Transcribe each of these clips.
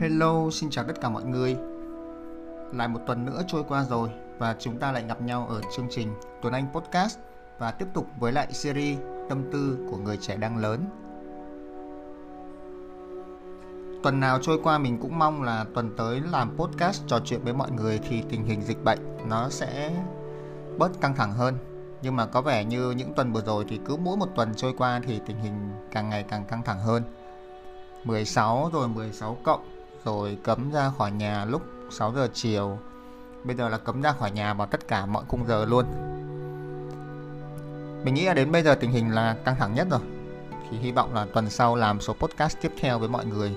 Hello, xin chào tất cả mọi người. Lại một tuần nữa trôi qua rồi và chúng ta lại gặp nhau ở chương trình Tuấn Anh Podcast và tiếp tục với lại series Tâm tư của người trẻ đang lớn. Tuần nào trôi qua mình cũng mong là tuần tới làm podcast trò chuyện với mọi người thì tình hình dịch bệnh nó sẽ bớt căng thẳng hơn. Nhưng mà có vẻ như những tuần vừa rồi thì cứ mỗi một tuần trôi qua thì tình hình càng ngày càng căng thẳng hơn. 16 rồi 16 cộng rồi cấm ra khỏi nhà lúc 6 giờ chiều. Bây giờ là cấm ra khỏi nhà vào tất cả mọi khung giờ luôn. Mình nghĩ là đến bây giờ tình hình là căng thẳng nhất rồi. Thì hy vọng là tuần sau làm số podcast tiếp theo với mọi người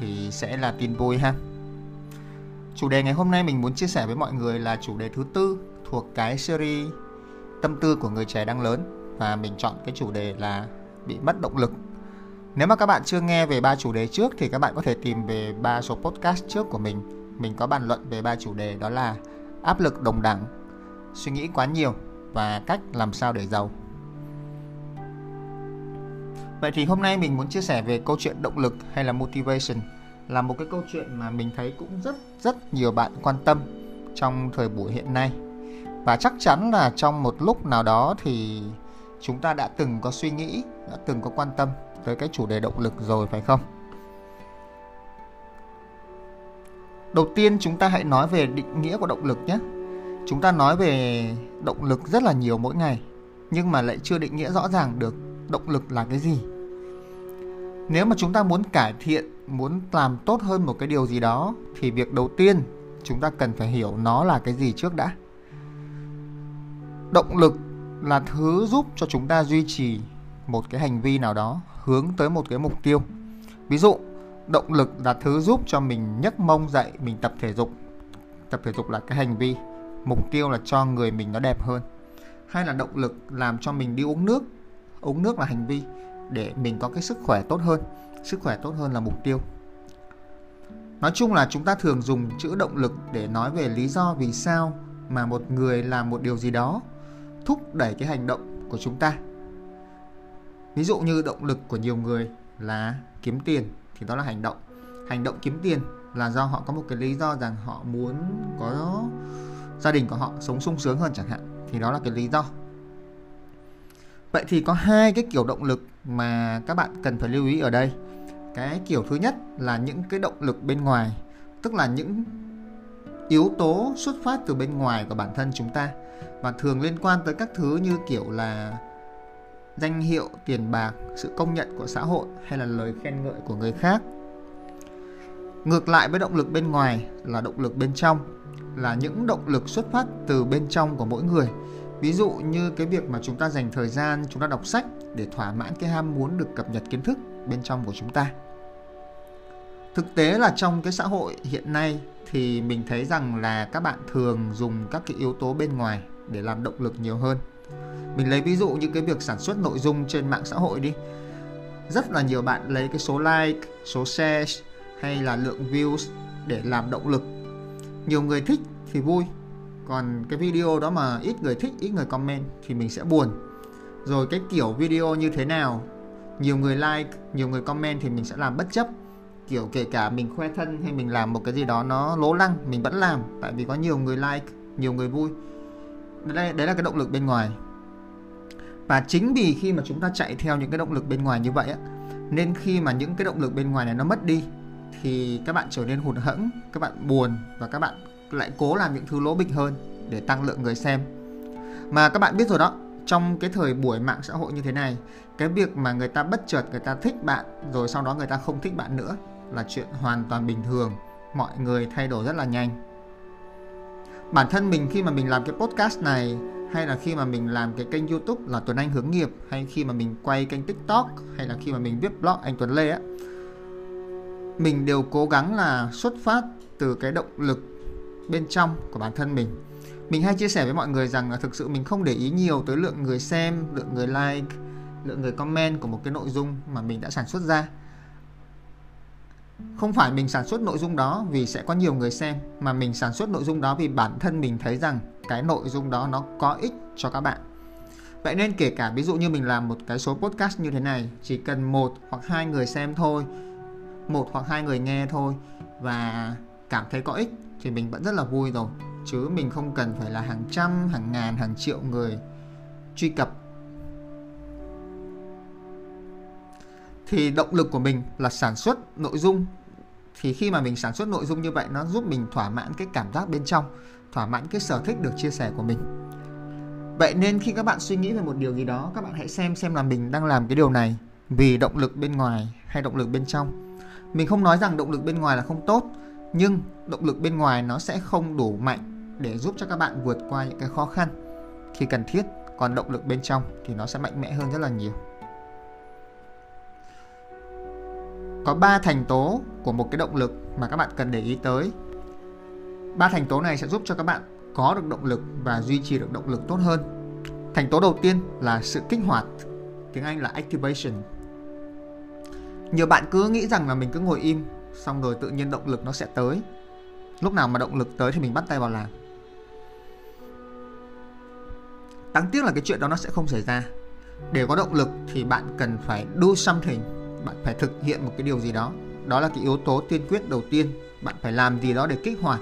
thì sẽ là tin vui ha. Chủ đề ngày hôm nay mình muốn chia sẻ với mọi người là chủ đề thứ tư thuộc cái series tâm tư của người trẻ đang lớn. Và mình chọn cái chủ đề là bị mất động lực nếu mà các bạn chưa nghe về ba chủ đề trước thì các bạn có thể tìm về ba số podcast trước của mình. Mình có bàn luận về ba chủ đề đó là áp lực đồng đẳng, suy nghĩ quá nhiều và cách làm sao để giàu. Vậy thì hôm nay mình muốn chia sẻ về câu chuyện động lực hay là motivation là một cái câu chuyện mà mình thấy cũng rất rất nhiều bạn quan tâm trong thời buổi hiện nay. Và chắc chắn là trong một lúc nào đó thì chúng ta đã từng có suy nghĩ, đã từng có quan tâm tới cái chủ đề động lực rồi phải không? Đầu tiên chúng ta hãy nói về định nghĩa của động lực nhé. Chúng ta nói về động lực rất là nhiều mỗi ngày, nhưng mà lại chưa định nghĩa rõ ràng được động lực là cái gì. Nếu mà chúng ta muốn cải thiện, muốn làm tốt hơn một cái điều gì đó thì việc đầu tiên chúng ta cần phải hiểu nó là cái gì trước đã. Động lực là thứ giúp cho chúng ta duy trì một cái hành vi nào đó hướng tới một cái mục tiêu. Ví dụ, động lực là thứ giúp cho mình nhấc mông dậy, mình tập thể dục. Tập thể dục là cái hành vi, mục tiêu là cho người mình nó đẹp hơn. Hay là động lực làm cho mình đi uống nước. Uống nước là hành vi, để mình có cái sức khỏe tốt hơn. Sức khỏe tốt hơn là mục tiêu. Nói chung là chúng ta thường dùng chữ động lực để nói về lý do vì sao mà một người làm một điều gì đó thúc đẩy cái hành động của chúng ta ví dụ như động lực của nhiều người là kiếm tiền thì đó là hành động. Hành động kiếm tiền là do họ có một cái lý do rằng họ muốn có gia đình của họ sống sung sướng hơn chẳng hạn, thì đó là cái lý do. Vậy thì có hai cái kiểu động lực mà các bạn cần phải lưu ý ở đây. Cái kiểu thứ nhất là những cái động lực bên ngoài, tức là những yếu tố xuất phát từ bên ngoài của bản thân chúng ta, và thường liên quan tới các thứ như kiểu là danh hiệu, tiền bạc, sự công nhận của xã hội hay là lời khen ngợi của người khác. Ngược lại với động lực bên ngoài là động lực bên trong, là những động lực xuất phát từ bên trong của mỗi người. Ví dụ như cái việc mà chúng ta dành thời gian chúng ta đọc sách để thỏa mãn cái ham muốn được cập nhật kiến thức bên trong của chúng ta. Thực tế là trong cái xã hội hiện nay thì mình thấy rằng là các bạn thường dùng các cái yếu tố bên ngoài để làm động lực nhiều hơn mình lấy ví dụ như cái việc sản xuất nội dung trên mạng xã hội đi. Rất là nhiều bạn lấy cái số like, số share hay là lượng views để làm động lực. Nhiều người thích thì vui, còn cái video đó mà ít người thích, ít người comment thì mình sẽ buồn. Rồi cái kiểu video như thế nào? Nhiều người like, nhiều người comment thì mình sẽ làm bất chấp. Kiểu kể cả mình khoe thân hay mình làm một cái gì đó nó lố lăng, mình vẫn làm, tại vì có nhiều người like, nhiều người vui đây đấy là cái động lực bên ngoài. Và chính vì khi mà chúng ta chạy theo những cái động lực bên ngoài như vậy á, nên khi mà những cái động lực bên ngoài này nó mất đi, thì các bạn trở nên hụt hẫng, các bạn buồn và các bạn lại cố làm những thứ lố bịch hơn để tăng lượng người xem. Mà các bạn biết rồi đó, trong cái thời buổi mạng xã hội như thế này, cái việc mà người ta bất chợt người ta thích bạn rồi sau đó người ta không thích bạn nữa là chuyện hoàn toàn bình thường. Mọi người thay đổi rất là nhanh bản thân mình khi mà mình làm cái podcast này, hay là khi mà mình làm cái kênh youtube là Tuấn Anh hướng nghiệp, hay khi mà mình quay kênh tiktok, hay là khi mà mình viết blog anh Tuấn Lê á, mình đều cố gắng là xuất phát từ cái động lực bên trong của bản thân mình. Mình hay chia sẻ với mọi người rằng là thực sự mình không để ý nhiều tới lượng người xem, lượng người like, lượng người comment của một cái nội dung mà mình đã sản xuất ra không phải mình sản xuất nội dung đó vì sẽ có nhiều người xem, mà mình sản xuất nội dung đó vì bản thân mình thấy rằng cái nội dung đó nó có ích cho các bạn. Vậy nên kể cả ví dụ như mình làm một cái số podcast như thế này, chỉ cần một hoặc hai người xem thôi, một hoặc hai người nghe thôi và cảm thấy có ích thì mình vẫn rất là vui rồi. Chứ mình không cần phải là hàng trăm, hàng ngàn, hàng triệu người truy cập thì động lực của mình là sản xuất nội dung. Thì khi mà mình sản xuất nội dung như vậy, nó giúp mình thỏa mãn cái cảm giác bên trong, thỏa mãn cái sở thích được chia sẻ của mình. Vậy nên khi các bạn suy nghĩ về một điều gì đó, các bạn hãy xem xem là mình đang làm cái điều này vì động lực bên ngoài hay động lực bên trong. Mình không nói rằng động lực bên ngoài là không tốt, nhưng động lực bên ngoài nó sẽ không đủ mạnh để giúp cho các bạn vượt qua những cái khó khăn khi cần thiết. Còn động lực bên trong thì nó sẽ mạnh mẽ hơn rất là nhiều. Có ba thành tố của một cái động lực mà các bạn cần để ý tới. Ba thành tố này sẽ giúp cho các bạn có được động lực và duy trì được động lực tốt hơn. Thành tố đầu tiên là sự kích hoạt, tiếng anh là activation. Nhiều bạn cứ nghĩ rằng là mình cứ ngồi im, xong rồi tự nhiên động lực nó sẽ tới. Lúc nào mà động lực tới thì mình bắt tay vào làm. Đáng tiếc là cái chuyện đó nó sẽ không xảy ra. Để có động lực thì bạn cần phải do something bạn phải thực hiện một cái điều gì đó. Đó là cái yếu tố tiên quyết đầu tiên. Bạn phải làm gì đó để kích hoạt.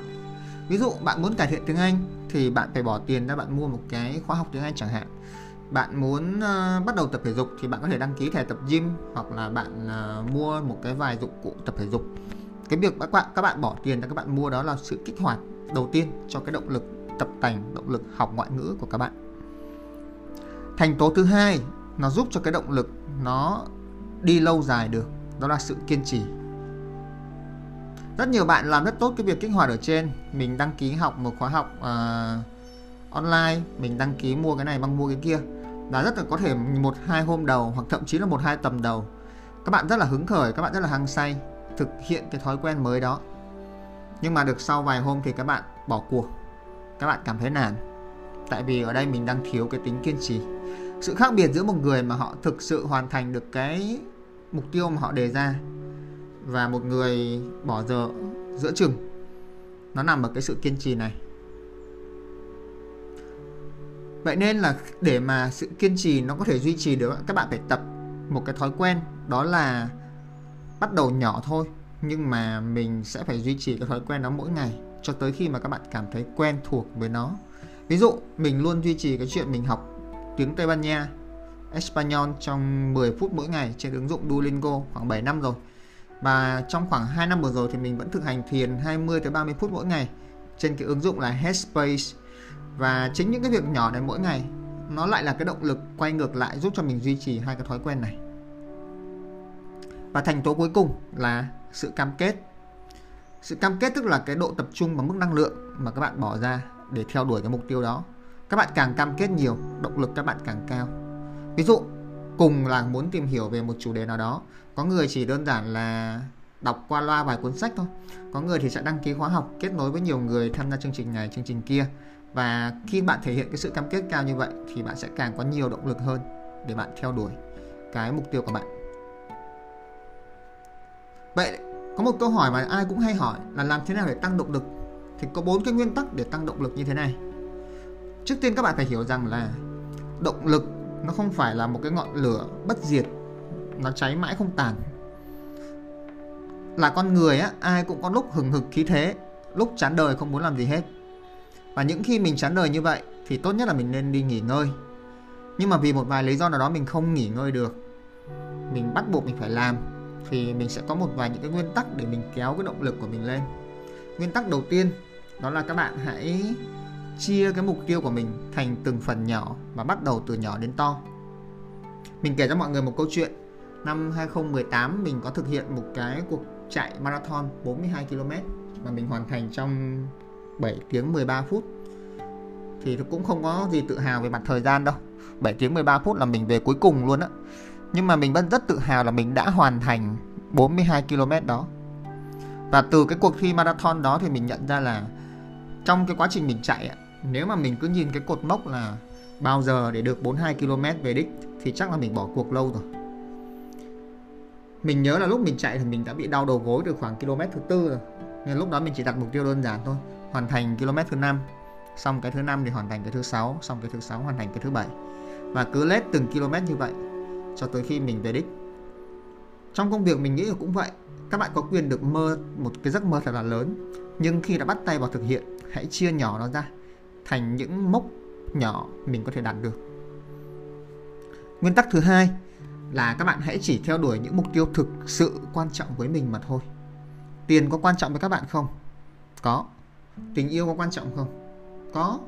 Ví dụ bạn muốn cải thiện tiếng anh thì bạn phải bỏ tiền ra bạn mua một cái khóa học tiếng anh chẳng hạn. Bạn muốn uh, bắt đầu tập thể dục thì bạn có thể đăng ký thẻ tập gym hoặc là bạn uh, mua một cái vài dụng cụ tập thể dục. Cái việc các bạn các bạn bỏ tiền ra các bạn mua đó là sự kích hoạt đầu tiên cho cái động lực tập tành động lực học ngoại ngữ của các bạn. Thành tố thứ hai nó giúp cho cái động lực nó đi lâu dài được đó là sự kiên trì. Rất nhiều bạn làm rất tốt cái việc kích hoạt ở trên. Mình đăng ký học một khóa học uh, online mình đăng ký mua cái này bằng mua cái kia. Là rất là có thể một hai hôm đầu hoặc thậm chí là một hai tầm đầu các bạn rất là hứng khởi các bạn rất là hăng say thực hiện cái thói quen mới đó. Nhưng mà được sau vài hôm thì các bạn bỏ cuộc các bạn cảm thấy nản. Tại vì ở đây mình đang thiếu cái tính kiên trì. Sự khác biệt giữa một người mà họ thực sự hoàn thành được cái mục tiêu mà họ đề ra. Và một người bỏ giờ giữa chừng, nó nằm ở cái sự kiên trì này. Vậy nên là để mà sự kiên trì nó có thể duy trì được, các bạn phải tập một cái thói quen, đó là bắt đầu nhỏ thôi, nhưng mà mình sẽ phải duy trì cái thói quen đó mỗi ngày cho tới khi mà các bạn cảm thấy quen thuộc với nó. Ví dụ, mình luôn duy trì cái chuyện mình học tiếng Tây Ban Nha. Espanol trong 10 phút mỗi ngày trên ứng dụng Duolingo khoảng 7 năm rồi. Và trong khoảng 2 năm vừa rồi thì mình vẫn thực hành thiền 20 tới 30 phút mỗi ngày trên cái ứng dụng là Headspace. Và chính những cái việc nhỏ này mỗi ngày, nó lại là cái động lực quay ngược lại giúp cho mình duy trì hai cái thói quen này. Và thành tố cuối cùng là sự cam kết. Sự cam kết tức là cái độ tập trung và mức năng lượng mà các bạn bỏ ra để theo đuổi cái mục tiêu đó. Các bạn càng cam kết nhiều, động lực các bạn càng cao ví dụ, cùng là muốn tìm hiểu về một chủ đề nào đó, có người chỉ đơn giản là đọc qua loa vài cuốn sách thôi. Có người thì sẽ đăng ký khóa học kết nối với nhiều người tham gia chương trình này, chương trình kia. Và khi bạn thể hiện cái sự cam kết cao như vậy thì bạn sẽ càng có nhiều động lực hơn để bạn theo đuổi cái mục tiêu của bạn. Vậy có một câu hỏi mà ai cũng hay hỏi là làm thế nào để tăng động lực? Thì có bốn cái nguyên tắc để tăng động lực như thế này. Trước tiên các bạn phải hiểu rằng là động lực nó không phải là một cái ngọn lửa bất diệt. Nó cháy mãi không tàn. Là con người á, ai cũng có lúc hừng hực khí thế, lúc chán đời không muốn làm gì hết. Và những khi mình chán đời như vậy thì tốt nhất là mình nên đi nghỉ ngơi. Nhưng mà vì một vài lý do nào đó mình không nghỉ ngơi được, mình bắt buộc mình phải làm, thì mình sẽ có một vài những cái nguyên tắc để mình kéo cái động lực của mình lên. Nguyên tắc đầu tiên, đó là các bạn hãy chia cái mục tiêu của mình thành từng phần nhỏ và bắt đầu từ nhỏ đến to. Mình kể cho mọi người một câu chuyện. Năm 2018 mình có thực hiện một cái cuộc chạy marathon 42 km mà mình hoàn thành trong 7 tiếng 13 phút. Thì cũng không có gì tự hào về mặt thời gian đâu. 7 tiếng 13 phút là mình về cuối cùng luôn á. Nhưng mà mình vẫn rất tự hào là mình đã hoàn thành 42 km đó. Và từ cái cuộc thi marathon đó thì mình nhận ra là trong cái quá trình mình chạy nếu mà mình cứ nhìn cái cột mốc là bao giờ để được 42 km về đích, thì chắc là mình bỏ cuộc lâu rồi. Mình nhớ là lúc mình chạy thì mình đã bị đau đầu gối từ khoảng km thứ tư rồi. Nên lúc đó mình chỉ đặt mục tiêu đơn giản thôi, hoàn thành km thứ năm, xong cái thứ năm thì hoàn thành cái thứ sáu, xong cái thứ sáu hoàn thành cái thứ bảy. Và cứ lết từng km như vậy, cho tới khi mình về đích. Trong công việc mình nghĩ là cũng vậy. Các bạn có quyền được mơ một cái giấc mơ thật là lớn, nhưng khi đã bắt tay vào thực hiện, hãy chia nhỏ nó ra thành những mốc nhỏ mình có thể đạt được. Nguyên tắc thứ hai là các bạn hãy chỉ theo đuổi những mục tiêu thực sự quan trọng với mình mà thôi. Tiền có quan trọng với các bạn không? Có. Tình yêu có quan trọng không? Có.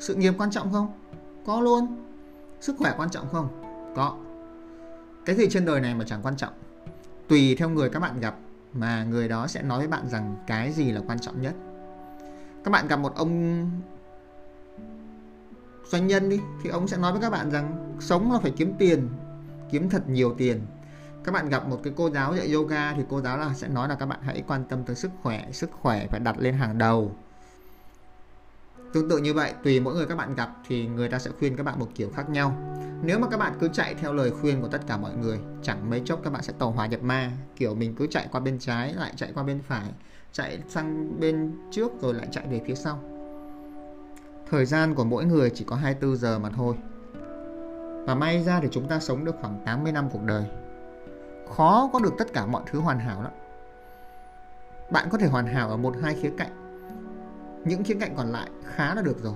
Sự nghiệp quan trọng không? Có luôn. Sức khỏe quan trọng không? Có. Cái gì trên đời này mà chẳng quan trọng? Tùy theo người các bạn gặp mà người đó sẽ nói với bạn rằng cái gì là quan trọng nhất. Các bạn gặp một ông doanh nhân đi, thì ông sẽ nói với các bạn rằng sống là phải kiếm tiền, kiếm thật nhiều tiền. Các bạn gặp một cái cô giáo dạy yoga thì cô giáo là sẽ nói là các bạn hãy quan tâm tới sức khỏe sức khỏe phải đặt lên hàng đầu. Tương tự như vậy, tùy mỗi người các bạn gặp thì người ta sẽ khuyên các bạn một kiểu khác nhau. Nếu mà các bạn cứ chạy theo lời khuyên của tất cả mọi người, chẳng mấy chốc các bạn sẽ tàu hỏa nhập ma. Kiểu mình cứ chạy qua bên trái, lại chạy qua bên phải, chạy sang bên trước rồi lại chạy về phía sau thời gian của mỗi người chỉ có 24 giờ mà thôi. Và may ra thì chúng ta sống được khoảng 80 năm cuộc đời. Khó có được tất cả mọi thứ hoàn hảo lắm. Bạn có thể hoàn hảo ở một, hai khía cạnh. Những khía cạnh còn lại khá là được rồi,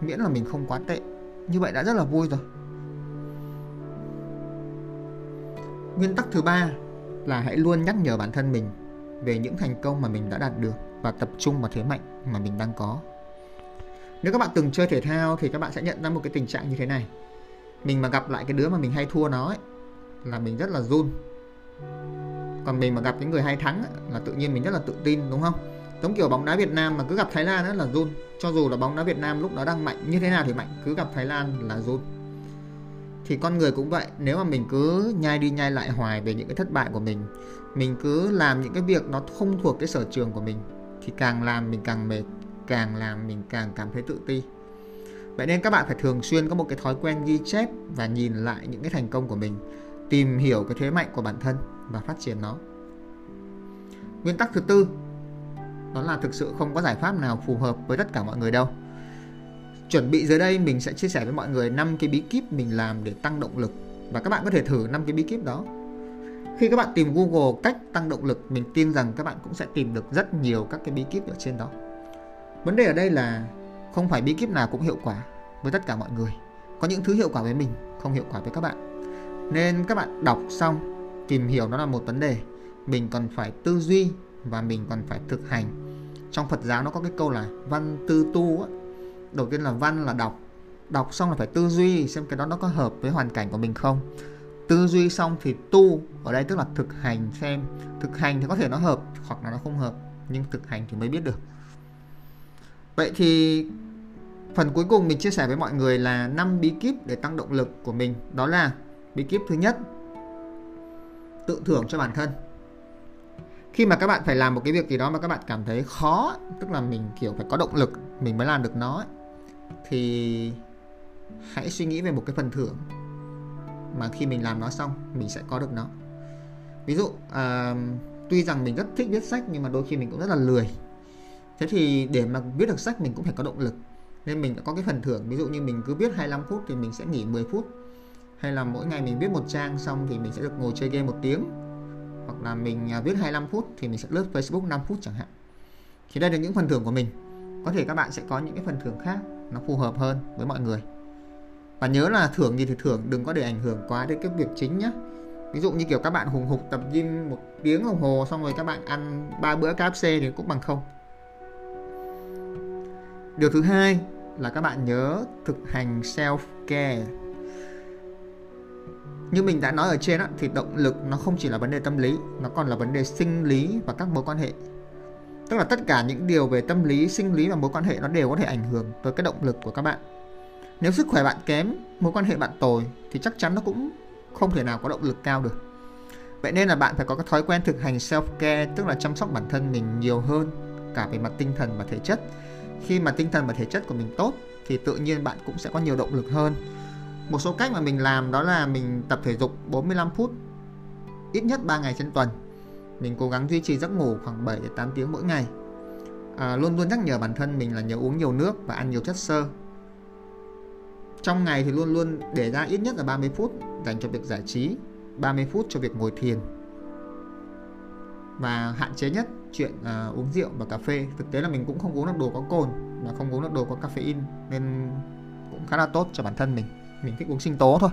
miễn là mình không quá tệ. Như vậy đã rất là vui rồi. Nguyên tắc thứ ba là hãy luôn nhắc nhở bản thân mình về những thành công mà mình đã đạt được và tập trung vào thế mạnh mà mình đang có nếu các bạn từng chơi thể thao thì các bạn sẽ nhận ra một cái tình trạng như thế này. Mình mà gặp lại cái đứa mà mình hay thua nó ấy, là mình rất là run. Còn mình mà gặp những người hay thắng ấy, là tự nhiên mình rất là tự tin đúng không? Giống kiểu bóng đá Việt Nam mà cứ gặp Thái Lan ấy là run. Cho dù là bóng đá Việt Nam lúc đó đang mạnh như thế nào thì mạnh cứ gặp Thái Lan là run. Thì con người cũng vậy nếu mà mình cứ nhai đi nhai lại hoài về những cái thất bại của mình mình cứ làm những cái việc nó không thuộc cái sở trường của mình thì càng làm mình càng mệt càng làm mình càng cảm thấy tự ti. Vậy nên các bạn phải thường xuyên có một cái thói quen ghi chép và nhìn lại những cái thành công của mình, tìm hiểu cái thế mạnh của bản thân và phát triển nó. Nguyên tắc thứ tư, đó là thực sự không có giải pháp nào phù hợp với tất cả mọi người đâu. Chuẩn bị dưới đây mình sẽ chia sẻ với mọi người năm cái bí kíp mình làm để tăng động lực. Và các bạn có thể thử năm cái bí kíp đó. Khi các bạn tìm Google cách tăng động lực, mình tin rằng các bạn cũng sẽ tìm được rất nhiều các cái bí kíp ở trên đó vấn đề ở đây là không phải bí kíp nào cũng hiệu quả với tất cả mọi người. Có những thứ hiệu quả với mình, không hiệu quả với các bạn. Nên các bạn đọc xong, tìm hiểu nó là một vấn đề, mình còn phải tư duy và mình còn phải thực hành. Trong Phật giáo nó có cái câu là văn tư tu á. đầu tiên là văn là đọc. Đọc xong là phải tư duy xem cái đó nó có hợp với hoàn cảnh của mình không. Tư duy xong thì tu, ở đây tức là thực hành xem. Thực hành thì có thể nó hợp hoặc là nó không hợp, nhưng thực hành thì mới biết được vậy thì phần cuối cùng mình chia sẻ với mọi người là năm bí kíp để tăng động lực của mình. Đó là bí kíp thứ nhất tự thưởng cho bản thân. Khi mà các bạn phải làm một cái việc gì đó mà các bạn cảm thấy khó tức là mình kiểu phải có động lực mình mới làm được nó thì hãy suy nghĩ về một cái phần thưởng mà khi mình làm nó xong mình sẽ có được nó. Ví dụ uh, tuy rằng mình rất thích viết sách nhưng mà đôi khi mình cũng rất là lười thế thì để mà viết được sách mình cũng phải có động lực. Nên mình đã có cái phần thưởng. Ví dụ như mình cứ viết 25 phút thì mình sẽ nghỉ 10 phút. Hay là mỗi ngày mình viết một trang xong thì mình sẽ được ngồi chơi game một tiếng. Hoặc là mình à, viết 25 phút thì mình sẽ lướt Facebook 5 phút chẳng hạn. Thì đây là những phần thưởng của mình. Có thể các bạn sẽ có những cái phần thưởng khác nó phù hợp hơn với mọi người. Và nhớ là thưởng gì thì thưởng, đừng có để ảnh hưởng quá đến cái việc chính nhé ví dụ như kiểu các bạn hùng hục tập gym một tiếng đồng hồ xong rồi các bạn ăn ba bữa KFC thì cũng bằng không điều thứ hai là các bạn nhớ thực hành self care như mình đã nói ở trên á, thì động lực nó không chỉ là vấn đề tâm lý nó còn là vấn đề sinh lý và các mối quan hệ. Tức là tất cả những điều về tâm lý sinh lý và mối quan hệ nó đều có thể ảnh hưởng tới cái động lực của các bạn. Nếu sức khỏe bạn kém mối quan hệ bạn tồi thì chắc chắn nó cũng không thể nào có động lực cao được. Vậy nên là bạn phải có cái thói quen thực hành self care tức là chăm sóc bản thân mình nhiều hơn cả về mặt tinh thần và thể chất khi mà tinh thần và thể chất của mình tốt thì tự nhiên bạn cũng sẽ có nhiều động lực hơn. Một số cách mà mình làm đó là mình tập thể dục 45 phút ít nhất 3 ngày trên tuần. Mình cố gắng duy trì giấc ngủ khoảng 7 đến 8 tiếng mỗi ngày. À, luôn luôn nhắc nhở bản thân mình là nhớ uống nhiều nước và ăn nhiều chất xơ. Trong ngày thì luôn luôn để ra ít nhất là 30 phút dành cho việc giải trí 30 phút cho việc ngồi thiền. Và hạn chế nhất chuyện à, uống rượu và cà phê. Thực tế là mình cũng không uống được đồ có cồn và không uống được đồ có caffeine nên cũng khá là tốt cho bản thân mình. Mình thích uống sinh tố thôi.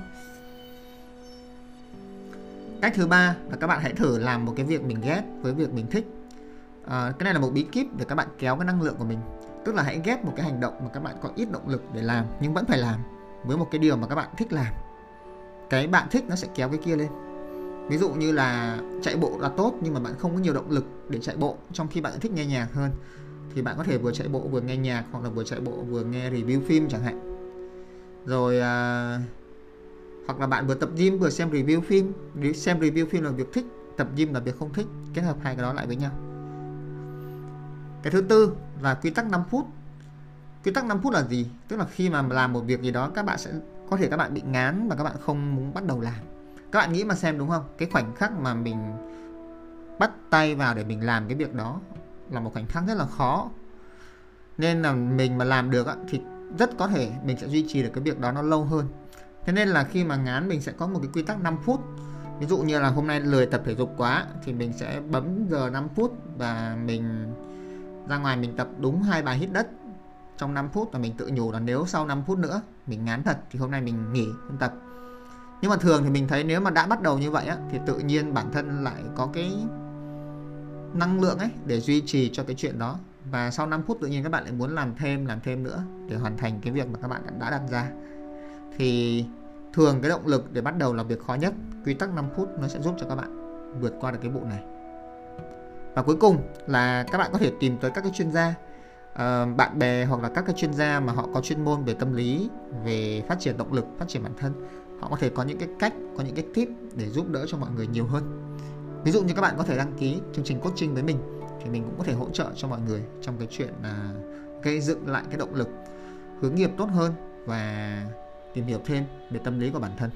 Cách thứ ba là các bạn hãy thử làm một cái việc mình ghét với việc mình thích. À, cái này là một bí kíp để các bạn kéo cái năng lượng của mình. Tức là hãy ghét một cái hành động mà các bạn có ít động lực để làm nhưng vẫn phải làm với một cái điều mà các bạn thích làm. Cái bạn thích nó sẽ kéo cái kia lên ví dụ như là chạy bộ là tốt nhưng mà bạn không có nhiều động lực để chạy bộ trong khi bạn thích nghe nhạc hơn thì bạn có thể vừa chạy bộ vừa nghe nhạc hoặc là vừa chạy bộ vừa nghe review phim chẳng hạn. Rồi à, hoặc là bạn vừa tập gym vừa xem review phim xem review phim là việc thích tập gym là việc không thích kết hợp hai cái đó lại với nhau. Cái thứ tư là quy tắc 5 phút. Quy tắc 5 phút là gì? Tức là khi mà làm một việc gì đó các bạn sẽ có thể các bạn bị ngán và các bạn không muốn bắt đầu làm các bạn nghĩ mà xem đúng không? Cái khoảnh khắc mà mình bắt tay vào để mình làm cái việc đó là một khoảnh khắc rất là khó. Nên là mình mà làm được thì rất có thể mình sẽ duy trì được cái việc đó nó lâu hơn. Thế nên là khi mà ngán mình sẽ có một cái quy tắc 5 phút. Ví dụ như là hôm nay lười tập thể dục quá, thì mình sẽ bấm giờ 5 phút và mình ra ngoài mình tập đúng hai bài hít đất. Trong 5 phút và mình tự nhủ là nếu sau 5 phút nữa mình ngán thật thì hôm nay mình nghỉ, không tập nhưng mà thường thì mình thấy nếu mà đã bắt đầu như vậy á, thì tự nhiên bản thân lại có cái năng lượng ấy để duy trì cho cái chuyện đó. Và sau 5 phút tự nhiên các bạn lại muốn làm thêm làm thêm nữa để hoàn thành cái việc mà các bạn đã đặt ra. Thì thường cái động lực để bắt đầu là việc khó nhất. Quy tắc 5 phút nó sẽ giúp cho các bạn vượt qua được cái bộ này. Và cuối cùng là các bạn có thể tìm tới các cái chuyên gia uh, bạn bè hoặc là các cái chuyên gia mà họ có chuyên môn về tâm lý về phát triển động lực phát triển bản thân họ có thể có những cái cách, có những cái tip để giúp đỡ cho mọi người nhiều hơn. Ví dụ như các bạn có thể đăng ký chương trình coaching với mình thì mình cũng có thể hỗ trợ cho mọi người trong cái chuyện là gây dựng lại cái động lực, hướng nghiệp tốt hơn và tìm hiểu thêm về tâm lý của bản thân.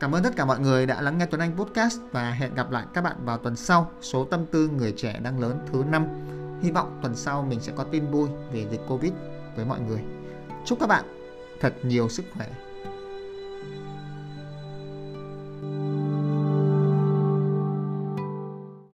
Cảm ơn tất cả mọi người đã lắng nghe Tuấn Anh Podcast và hẹn gặp lại các bạn vào tuần sau. Số tâm tư người trẻ đang lớn thứ năm. Hy vọng tuần sau mình sẽ có tin vui về dịch Covid với mọi người. Chúc các bạn thật nhiều sức khỏe.